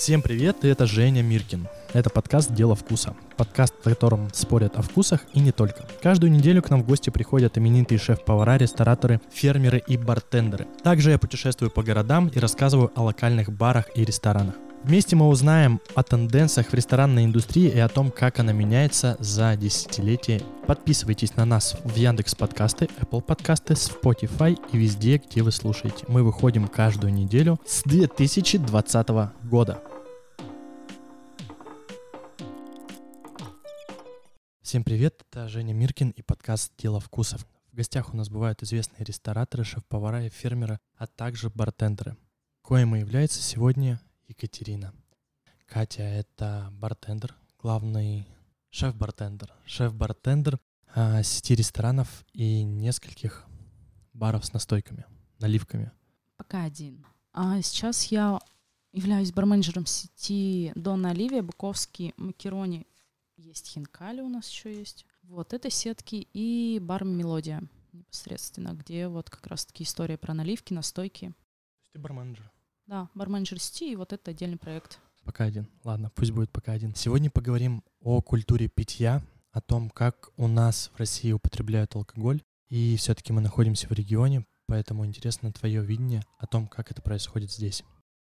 Всем привет, и это Женя Миркин. Это подкаст «Дело вкуса». Подкаст, в котором спорят о вкусах и не только. Каждую неделю к нам в гости приходят именитые шеф-повара, рестораторы, фермеры и бартендеры. Также я путешествую по городам и рассказываю о локальных барах и ресторанах. Вместе мы узнаем о тенденциях в ресторанной индустрии и о том, как она меняется за десятилетия. Подписывайтесь на нас в Яндекс подкасты, Apple подкасты, Spotify и везде, где вы слушаете. Мы выходим каждую неделю с 2020 года. Всем привет, это Женя Миркин и подкаст «Дело вкусов». В гостях у нас бывают известные рестораторы, шеф-повара и фермеры, а также бартендеры. Коим и является сегодня Екатерина. Катя — это бартендер, главный шеф-бартендер. Шеф-бартендер а, сети ресторанов и нескольких баров с настойками, наливками. Пока один. А сейчас я являюсь барменджером сети Дона Оливия, Буковский, Макерони. Есть Хинкали у нас еще есть. Вот, это сетки и бар Мелодия непосредственно, где вот как раз-таки история про наливки, настойки. То есть ты барменджер? Да, барменджер сети, и вот это отдельный проект. Пока один. Ладно, пусть будет пока один. Сегодня поговорим о культуре питья, о том, как у нас в России употребляют алкоголь. И все-таки мы находимся в регионе, поэтому интересно твое видение о том, как это происходит здесь.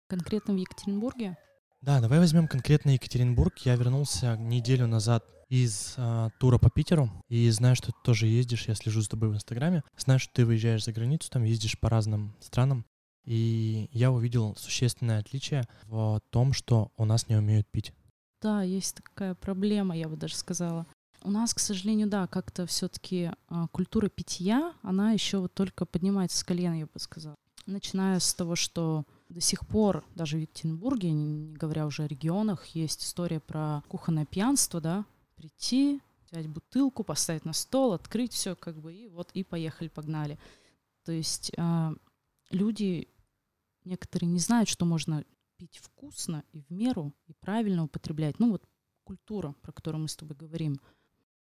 Конкретно в Екатеринбурге? Да, давай возьмем конкретно Екатеринбург. Я вернулся неделю назад из а, тура по Питеру и знаю, что ты тоже ездишь, я слежу за тобой в Инстаграме. Знаю, что ты выезжаешь за границу, там ездишь по разным странам. И я увидел существенное отличие в том, что у нас не умеют пить. Да, есть такая проблема, я бы даже сказала. У нас, к сожалению, да, как-то все-таки а, культура питья, она еще вот только поднимается с колена, я бы сказала. Начиная с того, что до сих пор даже в Екатеринбурге, не говоря уже о регионах, есть история про кухонное пьянство, да, прийти, взять бутылку, поставить на стол, открыть все, как бы, и вот и поехали, погнали. То есть а, люди некоторые не знают, что можно пить вкусно и в меру, и правильно употреблять. Ну вот культура, про которую мы с тобой говорим.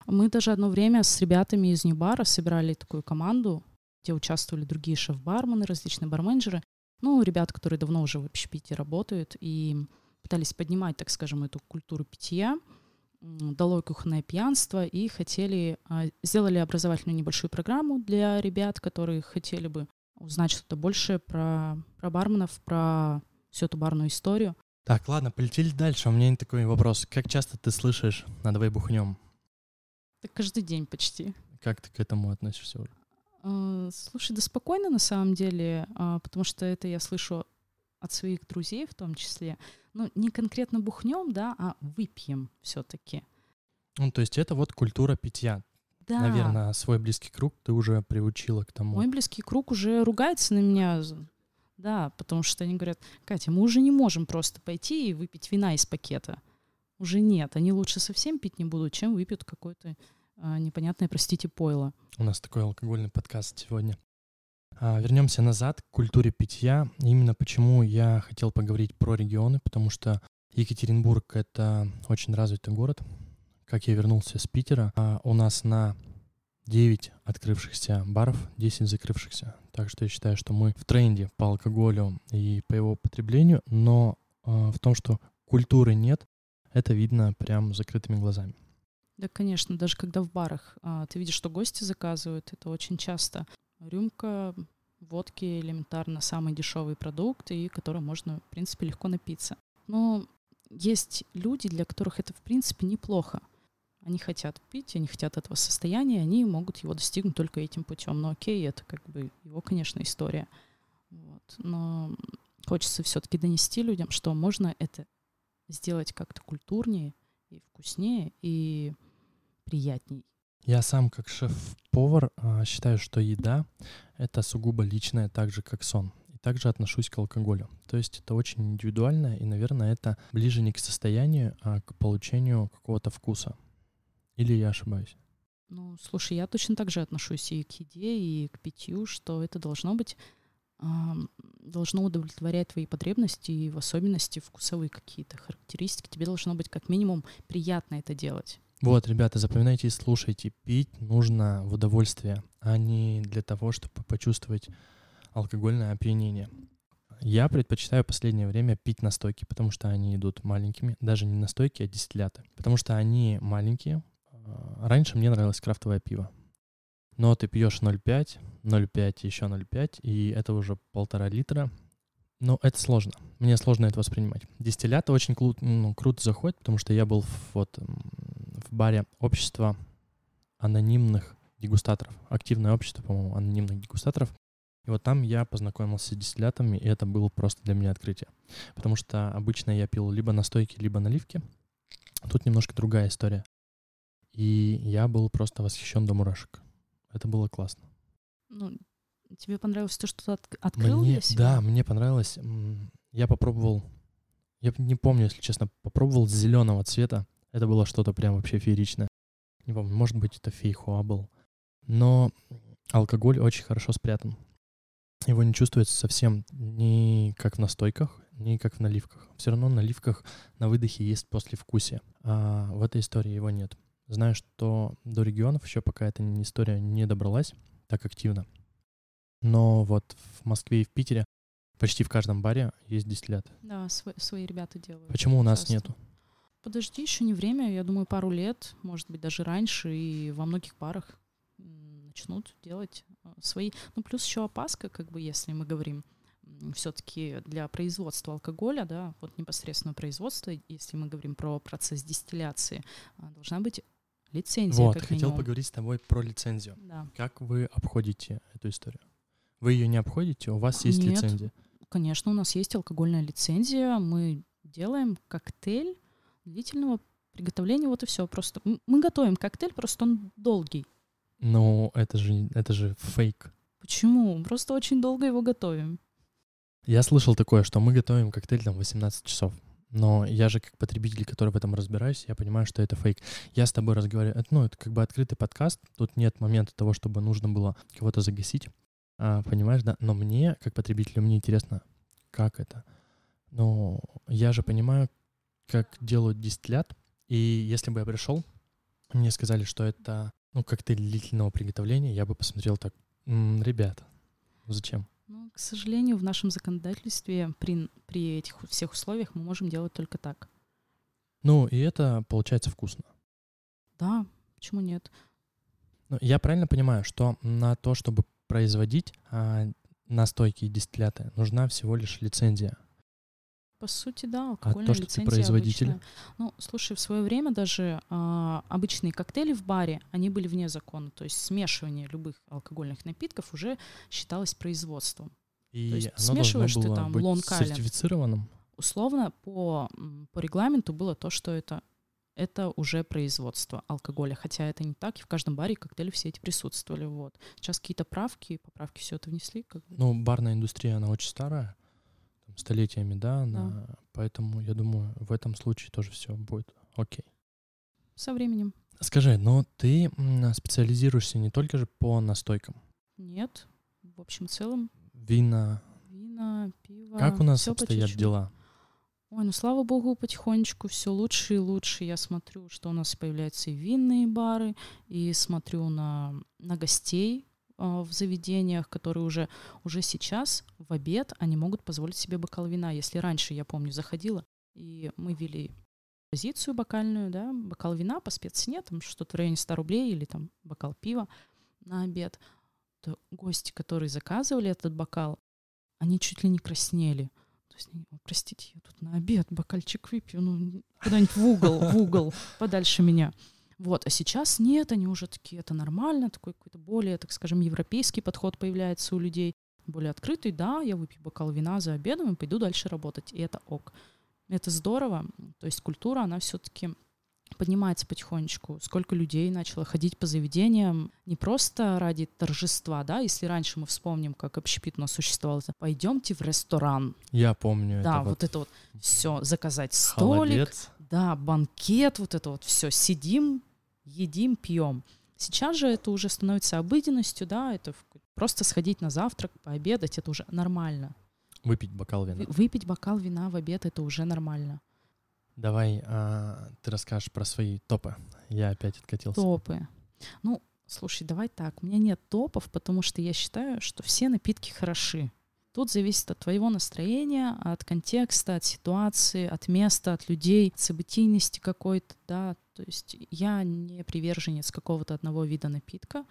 Мы даже одно время с ребятами из Нью-бара собирали такую команду, где участвовали другие шеф-бармены, различные барменджеры. Ну, ребята, которые давно уже в общепите работают и пытались поднимать, так скажем, эту культуру питья, долой кухонное пьянство, и хотели, а, сделали образовательную небольшую программу для ребят, которые хотели бы узнать что-то больше про, про барменов, про всю эту барную историю. Так, ладно, полетели дальше. У меня такой вопрос. Как часто ты слышишь «на давай бухнем»? Так каждый день почти. Как ты к этому относишься уже? А, слушай, да спокойно на самом деле, а, потому что это я слышу от своих друзей в том числе. Ну, не конкретно бухнем, да, а выпьем все-таки. Ну, то есть это вот культура питья. Да. Наверное, свой близкий круг ты уже приучила к тому. Мой близкий круг уже ругается на меня. Да, потому что они говорят, Катя, мы уже не можем просто пойти и выпить вина из пакета. Уже нет. Они лучше совсем пить не будут, чем выпьют какое-то а, непонятное, простите, пойло. У нас такой алкогольный подкаст сегодня. А, вернемся назад к культуре питья. Именно почему я хотел поговорить про регионы, потому что Екатеринбург — это очень развитый город, как я вернулся с Питера, а у нас на 9 открывшихся баров, 10 закрывшихся. Так что я считаю, что мы в тренде по алкоголю и по его потреблению, но э, в том, что культуры нет, это видно прям закрытыми глазами. Да, конечно, даже когда в барах а, ты видишь, что гости заказывают, это очень часто рюмка водки элементарно самый дешевый продукт, и который можно, в принципе, легко напиться. Но есть люди, для которых это, в принципе, неплохо. Они хотят пить, они хотят этого состояния, они могут его достигнуть только этим путем. Но окей, это как бы его, конечно, история. Вот. Но хочется все-таки донести людям, что можно это сделать как-то культурнее и вкуснее, и приятней. Я сам как шеф-повар а, считаю, что еда — это сугубо личное, так же, как сон. И также отношусь к алкоголю. То есть это очень индивидуально, и, наверное, это ближе не к состоянию, а к получению какого-то вкуса. Или я ошибаюсь? Ну, слушай, я точно так же отношусь и к еде, и к питью, что это должно быть, э, должно удовлетворять твои потребности, и в особенности вкусовые какие-то характеристики. Тебе должно быть как минимум приятно это делать. Вот, ребята, запоминайте и слушайте. Пить нужно в удовольствие, а не для того, чтобы почувствовать алкогольное опьянение. Я предпочитаю последнее время пить настойки, потому что они идут маленькими, даже не настойки, а дистилляты. Потому что они маленькие. А, раньше мне нравилось крафтовое пиво. Но ты пьешь 0,5, 0,5, еще 0,5, и это уже полтора литра. Но это сложно. Мне сложно это воспринимать. Дистилляты очень кру- ну, круто заходят, потому что я был в, вот, в баре общества анонимных дегустаторов. Активное общество, по-моему, анонимных дегустаторов. И вот там я познакомился с дистиллятами, и это было просто для меня открытие. Потому что обычно я пил либо настойки, либо наливки. Тут немножко другая история. И я был просто восхищен до мурашек. Это было классно. Ну, тебе понравилось то, что ты от- открыл Мне, для себя? да, мне понравилось. Я попробовал, я не помню, если честно, попробовал зеленого цвета. Это было что-то прям вообще фееричное. Не помню, может быть, это фейхуа был. Но алкоголь очень хорошо спрятан. Его не чувствуется совсем ни как в настойках, ни как в наливках. Все равно в наливках на выдохе есть послевкусие. А в этой истории его нет. Знаю, что до регионов еще пока эта история не добралась так активно. Но вот в Москве и в Питере почти в каждом баре есть дистиллят. Да, сво- свои ребята делают. Почему у нас часто. нету? Подожди, еще не время, я думаю, пару лет, может быть, даже раньше, и во многих парах м, начнут делать а, свои. Ну, плюс еще опаска, как бы, если мы говорим все-таки для производства алкоголя, да, вот непосредственно производство, если мы говорим про процесс дистилляции, а, должна быть лицензия, Вот, как хотел минимум. поговорить с тобой про лицензию. Да, Как вы обходите эту историю? Вы ее не обходите? У вас есть Нет. лицензия? конечно, у нас есть алкогольная лицензия, мы делаем коктейль длительного приготовления, вот и все. Просто мы готовим коктейль, просто он долгий. Но это же, это же фейк. Почему? Просто очень долго его готовим. Я слышал такое, что мы готовим коктейль там 18 часов. Но я же как потребитель, который в этом разбираюсь, я понимаю, что это фейк. Я с тобой разговариваю. Ну, это как бы открытый подкаст. Тут нет момента того, чтобы нужно было кого-то загасить. А, понимаешь, да? Но мне, как потребителю, мне интересно, как это. Но я же понимаю, как делают дистиллят. И если бы я пришел, мне сказали, что это ну, коктейль длительного приготовления, я бы посмотрел так, «М, ребята, зачем? Ну, к сожалению, в нашем законодательстве при, при этих всех условиях мы можем делать только так. Ну, и это получается вкусно. Да, почему нет? Ну, я правильно понимаю, что на то, чтобы производить а, настойки и дистилляты, нужна всего лишь лицензия. По сути, да, алкогольная А то, что ты лицензия производитель? обычная. Ну, слушай, в свое время даже а, обычные коктейли в баре, они были вне закона. То есть смешивание любых алкогольных напитков уже считалось производством. И То есть смешиваешь ты там Island. сертифицированным. Условно по, по регламенту было то, что это это уже производство алкоголя, хотя это не так, и в каждом баре коктейли все эти присутствовали. Вот. Сейчас какие-то правки, поправки все это внесли. Как бы. Ну, барная индустрия, она очень старая, столетиями, да, она, поэтому я думаю, в этом случае тоже все будет окей. Со временем. Скажи, но ты м, специализируешься не только же по настойкам, Нет. В общем, целом, вина. вина, пиво. Как у нас обстоят дела? Ой, ну слава богу, потихонечку все лучше и лучше. Я смотрю, что у нас появляются и винные бары, и смотрю на, на гостей в заведениях, которые уже, уже сейчас в обед они могут позволить себе бокал вина. Если раньше, я помню, заходила, и мы вели позицию бокальную, да, бокал вина по спеццене, там что-то в районе 100 рублей или там бокал пива на обед, то гости, которые заказывали этот бокал, они чуть ли не краснели. То есть, они, «Ой, простите, я тут на обед бокальчик выпью, ну, куда-нибудь в угол, в угол, подальше меня. Вот, а сейчас нет, они уже такие, это нормально, такой какой-то более, так скажем, европейский подход появляется у людей, более открытый, да, я выпью бокал вина за обедом и пойду дальше работать, и это ок. Это здорово, то есть культура, она все-таки поднимается потихонечку. Сколько людей начало ходить по заведениям не просто ради торжества, да, если раньше мы вспомним, как общепит у нас существовал, это «пойдемте в ресторан», Я помню да, это вот, это вот все, заказать столик, холодец. да, банкет, вот это вот все, сидим, едим, пьем. Сейчас же это уже становится обыденностью, да, это просто сходить на завтрак, пообедать, это уже нормально. Выпить бокал вина. Вы- Выпить бокал вина в обед, это уже нормально. Давай а, ты расскажешь про свои топы. Я опять откатился. Топы. Ну, слушай, давай так, у меня нет топов, потому что я считаю, что все напитки хороши. Тут зависит от твоего настроения, от контекста, от ситуации, от места, от людей, от событийности какой-то, да. То есть я не приверженец какого-то одного вида напитка,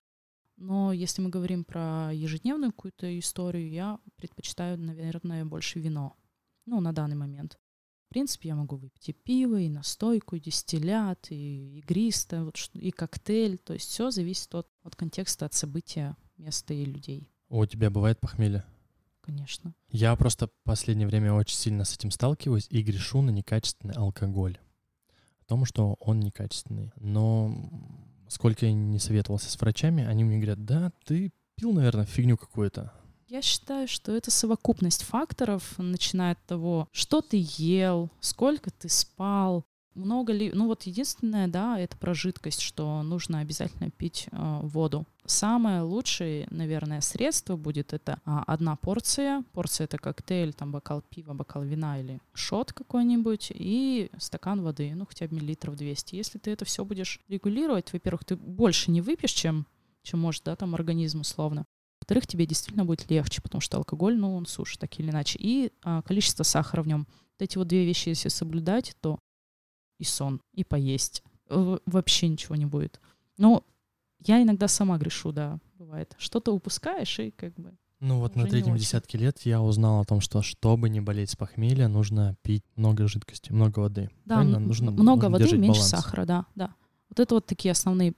но если мы говорим про ежедневную какую-то историю, я предпочитаю, наверное, больше вино. Ну, на данный момент. В принципе, я могу выпить и пиво, и настойку, и дистиллят, и игристое, вот, и коктейль. То есть все зависит от, от контекста, от события, места и людей. У тебя бывает похмелье? Конечно. Я просто в последнее время очень сильно с этим сталкиваюсь и грешу на некачественный алкоголь. Том, что он некачественный. Но сколько я не советовался с врачами, они мне говорят, да, ты пил, наверное, фигню какую-то. Я считаю, что это совокупность факторов, начиная от того, что ты ел, сколько ты спал, много ли... Ну вот единственное, да, это про жидкость, что нужно обязательно пить э, воду. Самое лучшее, наверное, средство будет это а, одна порция. Порция это коктейль, там бокал пива, бокал вина или шот какой-нибудь и стакан воды, ну хотя бы миллилитров 200. Если ты это все будешь регулировать, во-первых, ты больше не выпьешь, чем, чем может, да, там организм условно. Во-вторых, тебе действительно будет легче, потому что алкоголь, ну, он сушит так или иначе. И а, количество сахара в нем. Вот эти вот две вещи, если соблюдать, то и сон, и поесть. Вообще ничего не будет. Но я иногда сама грешу, да, бывает. Что-то упускаешь, и как бы ну вот на третьем десятке лет я узнал о том, что чтобы не болеть с похмелья, нужно пить много жидкости, много воды. Да, Правильно? нужно много нужно воды, меньше баланс. сахара, да, да. Вот это вот такие основные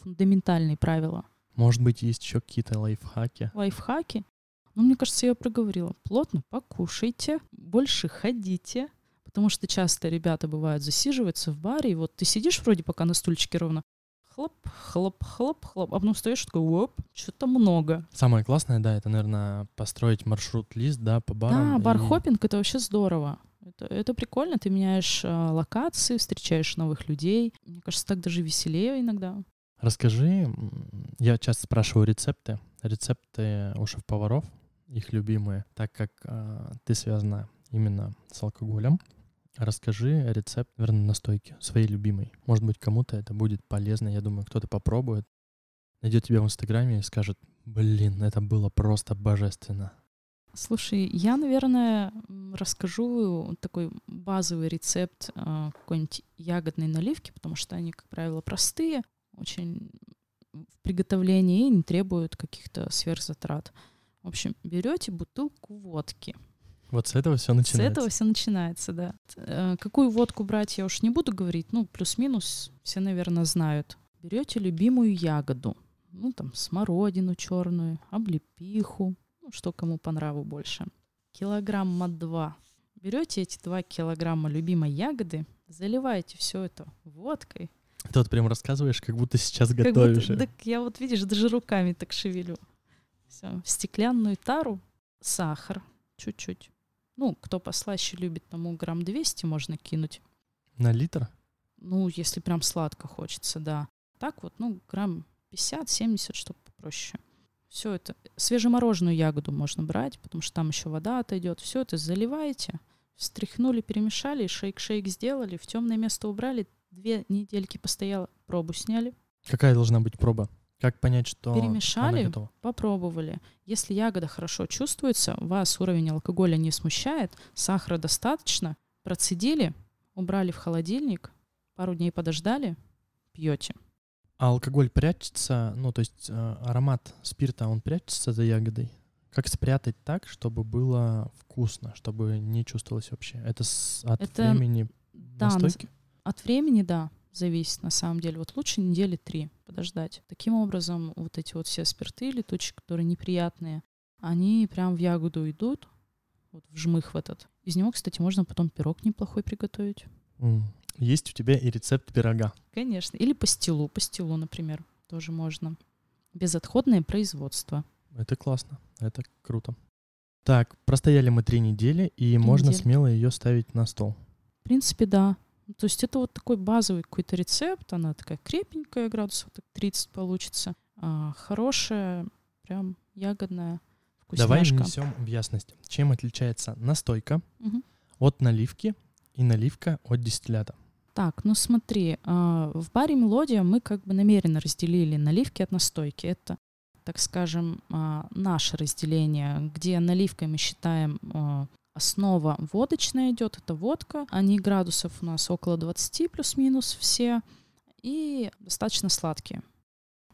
фундаментальные правила. Может быть, есть еще какие-то лайфхаки? Лайфхаки? Ну, мне кажется, я проговорила. Плотно покушайте, больше ходите, потому что часто ребята бывают засиживаются в баре, и вот ты сидишь вроде пока на стульчике ровно, хлоп, хлоп, хлоп, хлоп, а потом стоишь такой, оп, что-то много. Самое классное, да, это, наверное, построить маршрут-лист, да, по барам. Да, и... — это вообще здорово. Это, это прикольно, ты меняешь а, локации, встречаешь новых людей. Мне кажется, так даже веселее иногда. Расскажи, я часто спрашиваю рецепты, рецепты у шеф-поваров, их любимые, так как э, ты связана именно с алкоголем. Расскажи рецепт, наверное, настойки своей любимой. Может быть, кому-то это будет полезно. Я думаю, кто-то попробует, найдет тебя в Инстаграме и скажет, блин, это было просто божественно. Слушай, я, наверное, расскажу такой базовый рецепт э, какой-нибудь ягодной наливки, потому что они, как правило, простые, очень в приготовлении и не требуют каких-то сверхзатрат. В общем, берете бутылку водки — вот с этого все начинается. С этого все начинается, да. Э, какую водку брать, я уж не буду говорить. Ну, плюс-минус все, наверное, знают. Берете любимую ягоду. Ну, там, смородину черную, облепиху. Ну, что кому по нраву больше. Килограмма два. Берете эти два килограмма любимой ягоды, заливаете все это водкой. Ты вот прям рассказываешь, как будто сейчас как готовишь. Будто, так я вот, видишь, даже руками так шевелю. Все. В стеклянную тару сахар чуть-чуть ну, кто послаще любит, тому грамм 200 можно кинуть. На литр? Ну, если прям сладко хочется, да. Так вот, ну, грамм 50-70, чтобы попроще. Все это. Свежемороженую ягоду можно брать, потому что там еще вода отойдет. Все это заливаете, встряхнули, перемешали, шейк-шейк сделали, в темное место убрали, две недельки постояло, пробу сняли. Какая должна быть проба? Как понять, что Перемешали, попробовали. Если ягода хорошо чувствуется, вас уровень алкоголя не смущает, сахара достаточно, процедили, убрали в холодильник, пару дней подождали, пьете. А алкоголь прячется, ну то есть э, аромат спирта, он прячется за ягодой? Как спрятать так, чтобы было вкусно, чтобы не чувствовалось вообще? Это с, от Это, времени да, настойки? От времени, да зависит на самом деле. Вот лучше недели три подождать. Таким образом, вот эти вот все спирты летучие, которые неприятные, они прям в ягоду идут, вот в жмых в этот. Из него, кстати, можно потом пирог неплохой приготовить. Mm. Есть у тебя и рецепт пирога? Конечно. Или пастилу. Пастилу, например, тоже можно. Безотходное производство. Это классно. Это круто. Так, простояли мы три недели, и три можно недели. смело ее ставить на стол. В принципе, да. То есть это вот такой базовый какой-то рецепт, она такая крепенькая, градусов так 30 получится. А, хорошая, прям ягодная вкусняшка. Давай внесем в ясность, чем отличается настойка угу. от наливки и наливка от дистиллята. Так, ну смотри, а, в баре «Мелодия» мы как бы намеренно разделили наливки от настойки. Это так скажем, а, наше разделение, где наливкой мы считаем а, основа водочная идет, это водка, они градусов у нас около 20 плюс-минус все, и достаточно сладкие.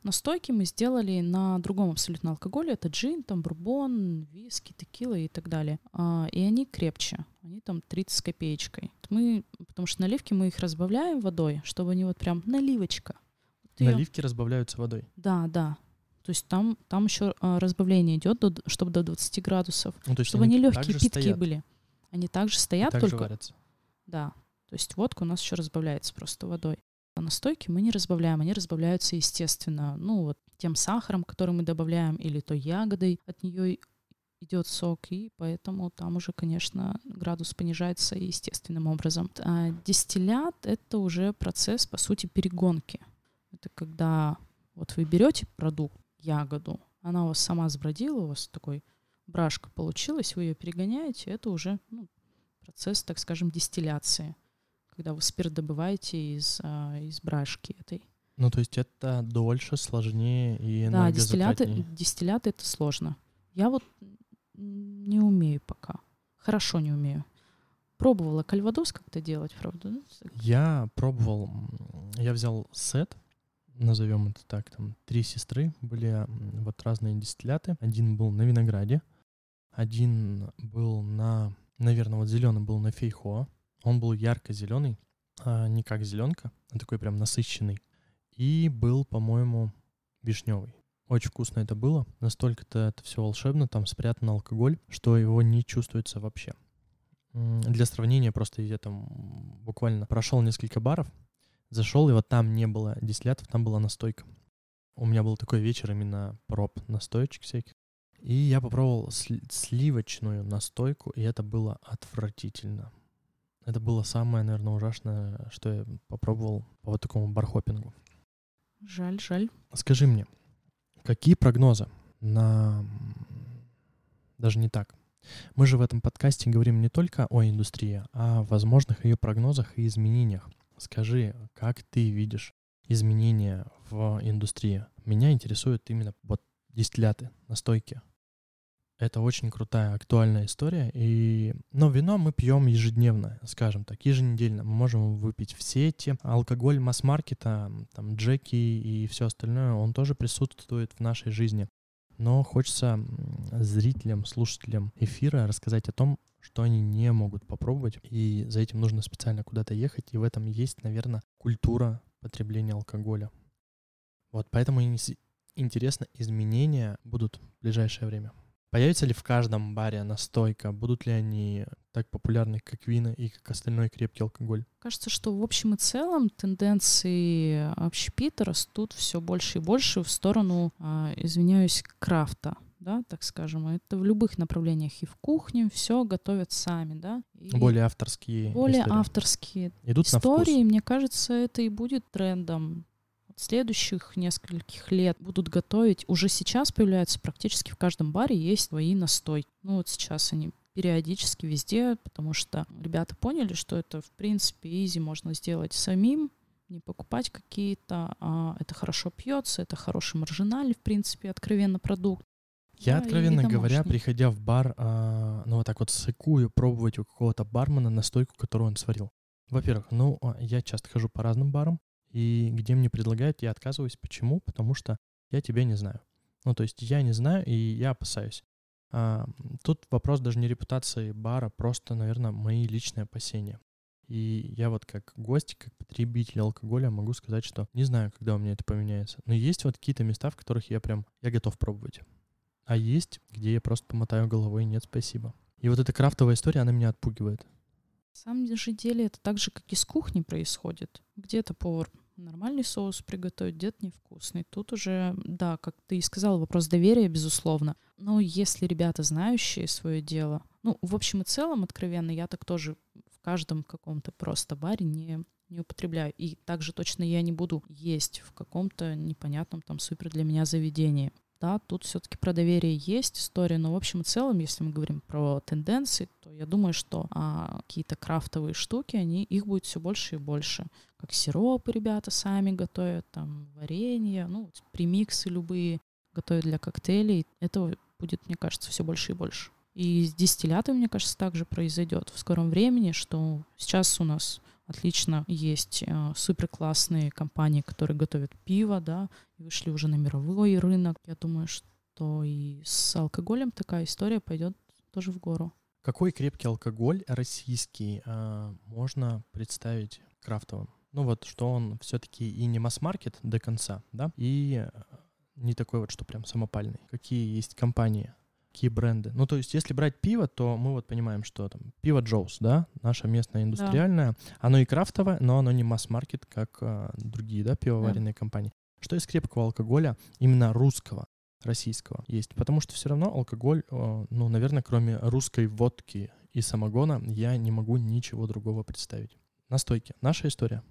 Настойки мы сделали на другом абсолютно алкоголе. Это джин, там бурбон, виски, текила и так далее. А, и они крепче. Они там 30 с копеечкой. Мы, потому что наливки мы их разбавляем водой, чтобы они вот прям наливочка. Вот Наливки разбавляются водой. Да, да. То есть там, там еще а, разбавление идет, до, чтобы до 20 градусов. Ну, то есть Чтобы они легкие, также питкие стоят были. Они также и стоят, также только варятся. да. То есть водка у нас еще разбавляется просто водой. А настойки мы не разбавляем, они разбавляются естественно. Ну вот тем сахаром, который мы добавляем, или той ягодой, от нее идет сок, и поэтому там уже, конечно, градус понижается естественным образом. А дистиллят — это уже процесс, по сути, перегонки. Это когда вот вы берете продукт, ягоду, она у вас сама сбродила, у вас такой брашка получилась, вы ее перегоняете, это уже ну, процесс, так скажем, дистилляции, когда вы спирт добываете из, а, из брашки этой. Ну, то есть это дольше, сложнее и Да, дистилляты, дистилляты это сложно. Я вот не умею пока. Хорошо не умею. Пробовала кальвадос как-то делать, правда? ну, Я пробовал, я взял сет, назовем это так, там три сестры, были вот разные дистилляты. Один был на винограде, один был на, наверное, вот зеленый был на фейхоа. Он был ярко-зеленый, а не как зеленка, а такой прям насыщенный. И был, по-моему, вишневый. Очень вкусно это было. Настолько-то это все волшебно, там спрятан алкоголь, что его не чувствуется вообще. Для сравнения, просто я там буквально прошел несколько баров, зашел, и вот там не было дистиллятов, там была настойка. У меня был такой вечер именно проб настоечек всяких. И я попробовал сли- сливочную настойку, и это было отвратительно. Это было самое, наверное, ужасное, что я попробовал по вот такому бархопингу. Жаль, жаль. Скажи мне, какие прогнозы на... Даже не так. Мы же в этом подкасте говорим не только о индустрии, а о возможных ее прогнозах и изменениях. Скажи, как ты видишь изменения в индустрии? Меня интересует именно вот дистилляты, настойки. Это очень крутая, актуальная история. И... Но вино мы пьем ежедневно, скажем так, еженедельно. Мы можем выпить в сети. Алкоголь масс-маркета, там, джеки и все остальное, он тоже присутствует в нашей жизни. Но хочется зрителям, слушателям эфира рассказать о том, что они не могут попробовать. И за этим нужно специально куда-то ехать. И в этом есть, наверное, культура потребления алкоголя. Вот поэтому интересно, изменения будут в ближайшее время. Появится ли в каждом баре настойка? Будут ли они так популярны, как вина и как остальной крепкий алкоголь? Кажется, что в общем и целом тенденции общепита растут все больше и больше в сторону, а, извиняюсь, крафта, да, так скажем. Это в любых направлениях и в кухне все готовят сами, да. И Более авторские более истории. авторские Идут на истории, вкус. мне кажется, это и будет трендом. Следующих нескольких лет будут готовить. Уже сейчас появляются практически в каждом баре есть свои настойки. Ну вот сейчас они периодически везде, потому что ребята поняли, что это в принципе изи можно сделать самим, не покупать какие-то, а это хорошо пьется, это хороший маржинальный, в принципе, откровенно продукт. Я, и откровенно говоря, домашний. приходя в бар, а, ну вот так вот сыкую пробовать у какого-то бармена настойку, которую он сварил. Во-первых, ну, а, я часто хожу по разным барам, и где мне предлагают, я отказываюсь. Почему? Потому что я тебя не знаю. Ну, то есть я не знаю, и я опасаюсь. А, тут вопрос даже не репутации бара, просто, наверное, мои личные опасения. И я вот как гость, как потребитель алкоголя могу сказать, что не знаю, когда у меня это поменяется. Но есть вот какие-то места, в которых я прям, я готов пробовать. А есть, где я просто помотаю головой, нет, спасибо. И вот эта крафтовая история, она меня отпугивает. На самом же деле это так же, как и с кухни происходит. Где-то повар нормальный соус приготовит, где-то невкусный. Тут уже, да, как ты и сказал, вопрос доверия, безусловно. Но если ребята знающие свое дело, ну, в общем и целом, откровенно, я так тоже в каждом каком-то просто баре не, не употребляю. И также точно я не буду есть в каком-то непонятном там супер для меня заведении. Да, тут все-таки про доверие есть история, но в общем и целом, если мы говорим про тенденции, то я думаю, что а, какие-то крафтовые штуки, они, их будет все больше и больше. Как сиропы ребята сами готовят, там варенье, ну, вот премиксы любые. готовят для коктейлей. Этого будет, мне кажется, все больше и больше. И с дистиллятами, мне кажется, также произойдет в скором времени, что сейчас у нас отлично есть э, супер классные компании, которые готовят пиво, да, вышли уже на мировой рынок. Я думаю, что и с алкоголем такая история пойдет тоже в гору. Какой крепкий алкоголь российский э, можно представить крафтовым? Ну вот, что он все-таки и не масс-маркет до конца, да, и э, не такой вот, что прям самопальный. Какие есть компании, какие бренды. Ну, то есть, если брать пиво, то мы вот понимаем, что там пиво Джоус, да, наше местное индустриальное, да. оно и крафтовое, но оно не масс-маркет, как а, другие, да, пивоваренные да. компании. Что из крепкого алкоголя, именно русского, российского есть? Потому что все равно алкоголь, ну, наверное, кроме русской водки и самогона, я не могу ничего другого представить. Настойки. Наша история.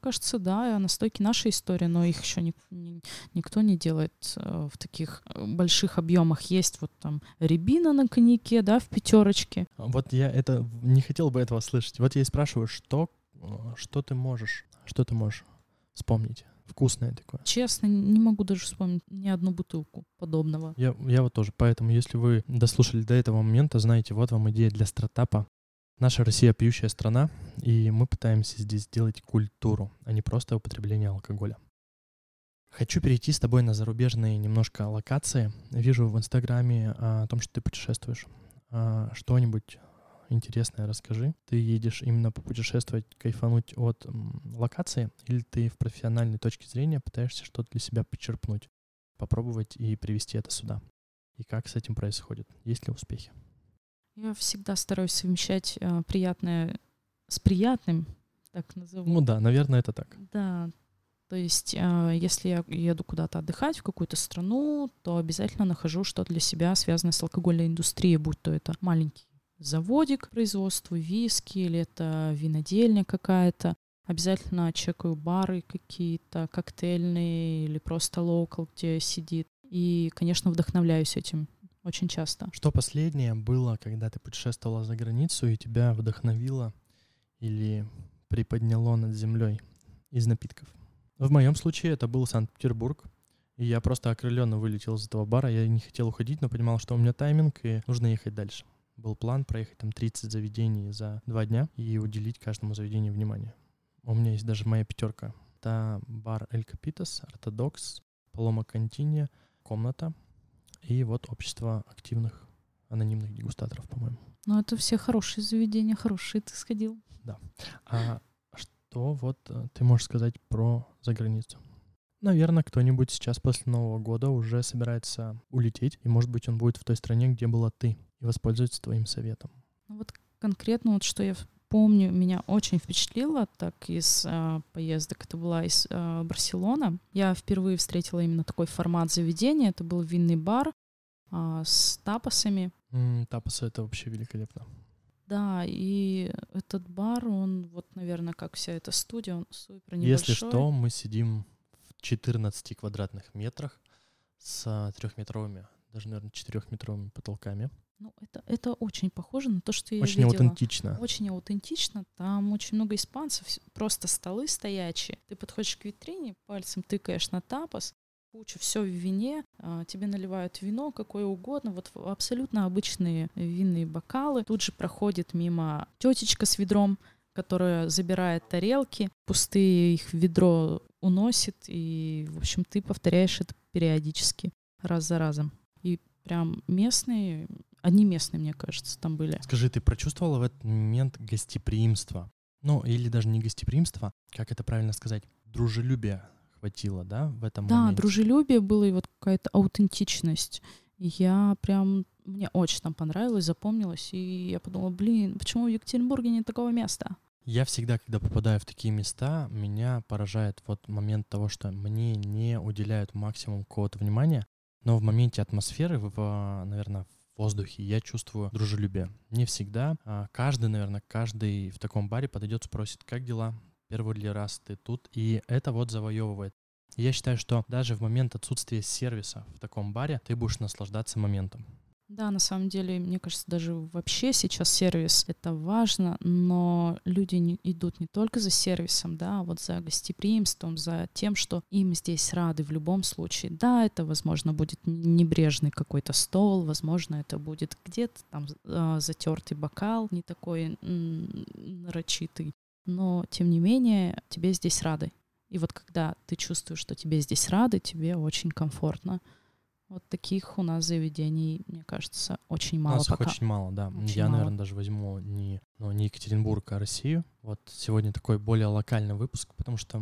Кажется, да, настойки наша история, но их еще ни, ни, никто не делает э, в таких э, больших объемах. Есть вот там рябина на коньяке, да, в пятерочке. Вот я это не хотел бы этого слышать. Вот я и спрашиваю, что, э, что ты можешь, что ты можешь вспомнить? Вкусное такое. Честно, не могу даже вспомнить ни одну бутылку подобного. Я, я вот тоже. Поэтому, если вы дослушали до этого момента, знаете, вот вам идея для стартапа. Наша Россия пьющая страна, и мы пытаемся здесь сделать культуру, а не просто употребление алкоголя. Хочу перейти с тобой на зарубежные немножко локации. Вижу в Инстаграме а, о том, что ты путешествуешь. А, что-нибудь интересное расскажи. Ты едешь именно попутешествовать, кайфануть от локации, или ты в профессиональной точке зрения пытаешься что-то для себя почерпнуть, попробовать и привести это сюда? И как с этим происходит? Есть ли успехи? Я всегда стараюсь совмещать э, приятное с приятным, так назову. Ну да, наверное, это так. Да. То есть, э, если я еду куда-то отдыхать в какую-то страну, то обязательно нахожу что-то для себя, связанное с алкогольной индустрией, будь то это маленький заводик производства виски или это винодельня какая-то. Обязательно чекаю бары какие-то, коктейльные или просто локал, где сидит. И, конечно, вдохновляюсь этим очень часто. Что последнее было, когда ты путешествовала за границу и тебя вдохновило или приподняло над землей из напитков? В моем случае это был Санкт-Петербург. И я просто окрыленно вылетел из этого бара. Я не хотел уходить, но понимал, что у меня тайминг, и нужно ехать дальше. Был план проехать там 30 заведений за два дня и уделить каждому заведению внимание. У меня есть даже моя пятерка. Это бар Эль Капитас, Ортодокс, Палома Континья, комната, и вот общество активных анонимных дегустаторов, по-моему. Ну, это все хорошие заведения, хорошие ты сходил. Да. А что вот э, ты можешь сказать про заграницу? Наверное, кто-нибудь сейчас после Нового года уже собирается улететь, и, может быть, он будет в той стране, где была ты, и воспользуется твоим советом. Ну, вот конкретно вот что я помню, меня очень впечатлило так из э, поездок. Это была из э, Барселона. Я впервые встретила именно такой формат заведения. Это был винный бар э, с тапосами. Mm, тапосы — это вообще великолепно. Да, и этот бар, он вот, наверное, как вся эта студия, он супер небольшой. Если что, мы сидим в 14 квадратных метрах с трехметровыми, даже, наверное, четырехметровыми потолками. Ну, это, это очень похоже на то, что я очень видела. Очень аутентично. Очень аутентично. Там очень много испанцев, просто столы стоячие. Ты подходишь к витрине, пальцем тыкаешь на тапос, куча все в вине, а, тебе наливают вино какое угодно, вот абсолютно обычные винные бокалы. Тут же проходит мимо тетечка с ведром, которая забирает тарелки, пустые их в ведро уносит, и, в общем, ты повторяешь это периодически, раз за разом. И прям местные Одни местные, мне кажется, там были. Скажи, ты прочувствовала в этот момент гостеприимство? Ну, или даже не гостеприимство, как это правильно сказать, дружелюбие хватило, да, в этом да, моменте? Да, дружелюбие было и вот какая-то аутентичность. И я прям, мне очень там понравилось, запомнилось, и я подумала, блин, почему в Екатеринбурге нет такого места? Я всегда, когда попадаю в такие места, меня поражает вот момент того, что мне не уделяют максимум какого-то внимания, но в моменте атмосферы, в, наверное, воздухе я чувствую дружелюбие. Не всегда. А каждый, наверное, каждый в таком баре подойдет, спросит, как дела? Первый ли раз ты тут? И это вот завоевывает. Я считаю, что даже в момент отсутствия сервиса в таком баре ты будешь наслаждаться моментом. Да, на самом деле, мне кажется, даже вообще сейчас сервис — это важно, но люди не, идут не только за сервисом, да, а вот за гостеприимством, за тем, что им здесь рады в любом случае. Да, это, возможно, будет небрежный какой-то стол, возможно, это будет где-то там э, затертый бокал, не такой нарочитый, но, тем не менее, тебе здесь рады. И вот когда ты чувствуешь, что тебе здесь рады, тебе очень комфортно. Вот таких у нас заведений, мне кажется, очень мало. У нас пока. их очень мало, да. Очень Я, мало. наверное, даже возьму не, ну, не Екатеринбург, а Россию. Вот сегодня такой более локальный выпуск, потому что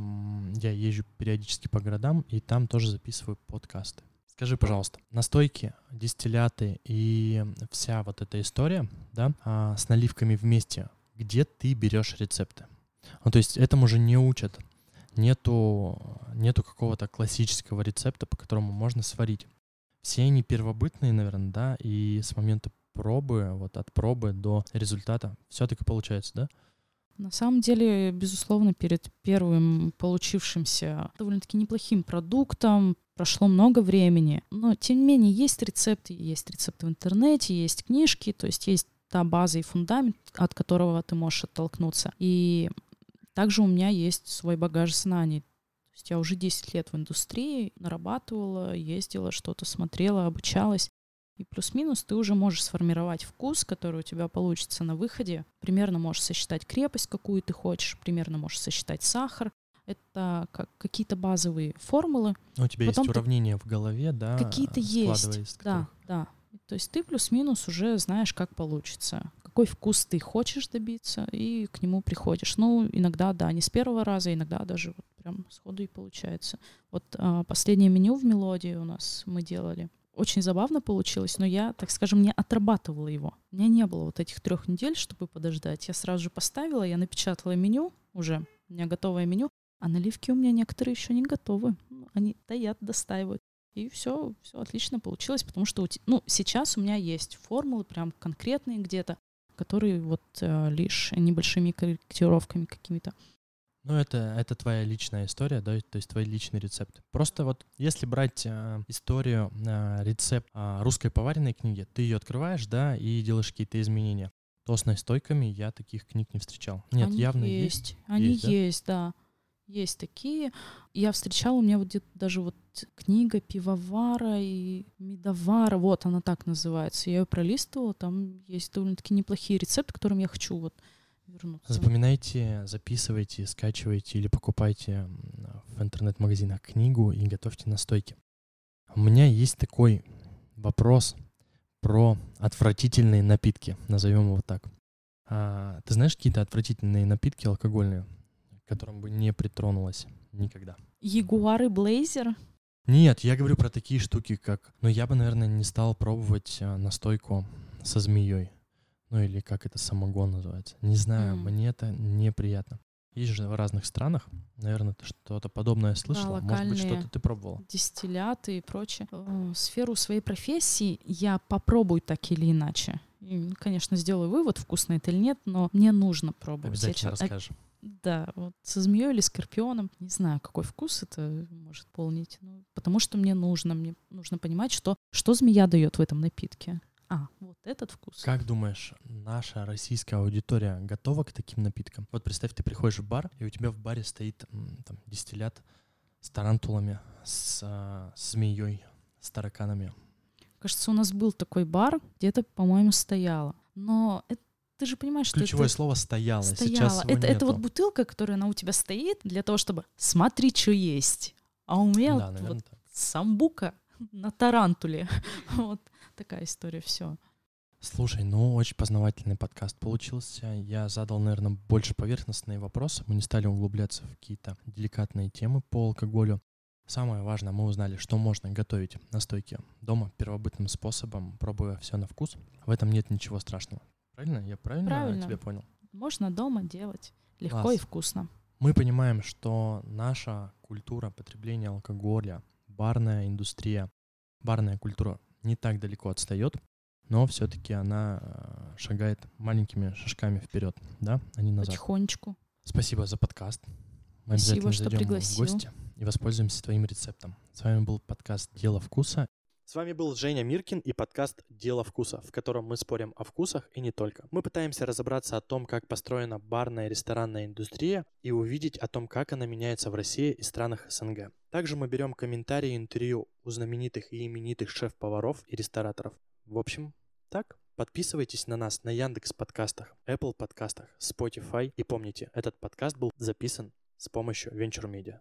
я езжу периодически по городам, и там тоже записываю подкасты. Скажи, пожалуйста, настойки, дистилляты и вся вот эта история, да, а, с наливками вместе, где ты берешь рецепты? Ну, то есть этому же не учат. Нету, нету какого-то классического рецепта, по которому можно сварить все они первобытные, наверное, да, и с момента пробы, вот от пробы до результата все таки получается, да? На самом деле, безусловно, перед первым получившимся довольно-таки неплохим продуктом прошло много времени. Но, тем не менее, есть рецепты, есть рецепты в интернете, есть книжки, то есть есть та база и фундамент, от которого ты можешь оттолкнуться. И также у меня есть свой багаж знаний есть я уже 10 лет в индустрии нарабатывала, ездила, что-то смотрела, обучалась. И плюс-минус ты уже можешь сформировать вкус, который у тебя получится на выходе. Примерно можешь сосчитать крепость, какую ты хочешь, примерно можешь сосчитать сахар. Это как какие-то базовые формулы. Ну, у тебя Потом есть уравнения в голове, да? Какие-то есть, да, да. То есть ты плюс-минус уже знаешь, как получится, какой вкус ты хочешь добиться, и к нему приходишь. Ну, иногда, да, не с первого раза, иногда даже вот прям сходу и получается. Вот а, последнее меню в мелодии у нас мы делали. Очень забавно получилось, но я, так скажем, не отрабатывала его. У меня не было вот этих трех недель, чтобы подождать. Я сразу же поставила, я напечатала меню уже, у меня готовое меню, а наливки у меня некоторые еще не готовы. Они таят, достаивают. И все, все отлично получилось, потому что ну, сейчас у меня есть формулы прям конкретные где-то, которые вот э, лишь небольшими корректировками какими-то. Ну, это, это твоя личная история, да, то есть твой личный рецепт. Просто вот если брать э, историю, э, рецепт э, русской поваренной книги, ты ее открываешь, да, и делаешь какие-то изменения, то с настойками я таких книг не встречал. Нет, Они явно есть. есть. Они есть, да? есть, да. Есть такие. Я встречала, у меня вот где-то даже вот книга пивовара и медовара, вот она так называется. Я ее пролистывала, там есть довольно-таки неплохие рецепты, к которым я хочу вот вернуться. Запоминайте, записывайте, скачивайте или покупайте в интернет-магазинах книгу и готовьте настойки. У меня есть такой вопрос про отвратительные напитки, назовем его так. А, ты знаешь какие-то отвратительные напитки алкогольные? Которым бы не притронулась никогда. Ягуар и Блейзер? Нет, я говорю про такие штуки, как... Ну, я бы, наверное, не стал пробовать а, настойку со змеей. Ну, или как это самогон называется. Не знаю, mm. мне это неприятно. Есть же в разных странах, наверное, ты что-то подобное слышала. Да, Может быть, что-то ты пробовала. Дистилляты и прочее. Э, сферу своей профессии я попробую так или иначе. И, конечно, сделаю вывод, вкусно это или нет, но мне нужно пробовать. Обязательно я, расскажешь. Да, вот со змеей или скорпионом. Не знаю, какой вкус это может полнить. Ну, потому что мне нужно, мне нужно понимать, что, что змея дает в этом напитке. А, вот этот вкус. Как думаешь, наша российская аудитория готова к таким напиткам? Вот представь, ты приходишь в бар, и у тебя в баре стоит там, дистиллят с тарантулами, с, а, с змеей, с тараканами. Кажется, у нас был такой бар, где-то, по-моему, стояло. Но это ты же понимаешь, что Ключевое это... слово стояло. стояло. Сейчас это, это вот бутылка, которая она у тебя стоит для того, чтобы смотри, что есть. А у меня да, вот, вот самбука на тарантуле. вот такая история, все. Слушай, ну очень познавательный подкаст получился. Я задал, наверное, больше поверхностные вопросы. Мы не стали углубляться в какие-то деликатные темы по алкоголю. Самое важное, мы узнали, что можно готовить на стойке дома первобытным способом, пробуя все на вкус. В этом нет ничего страшного. Правильно? Я правильно, правильно. тебя понял? Можно дома делать легко Класс. и вкусно. Мы понимаем, что наша культура потребления алкоголя, барная индустрия, барная культура не так далеко отстает, но все-таки она э, шагает маленькими шажками вперед, да, а не назад. Потихонечку. Спасибо за подкаст. Мы Спасибо, что пригласил. в гости и воспользуемся твоим рецептом. С вами был подкаст «Дело вкуса». С вами был Женя Миркин и подкаст «Дело вкуса», в котором мы спорим о вкусах и не только. Мы пытаемся разобраться о том, как построена барная и ресторанная индустрия и увидеть о том, как она меняется в России и странах СНГ. Также мы берем комментарии и интервью у знаменитых и именитых шеф-поваров и рестораторов. В общем, так. Подписывайтесь на нас на Яндекс подкастах, Apple подкастах, Spotify. И помните, этот подкаст был записан с помощью Venture Media.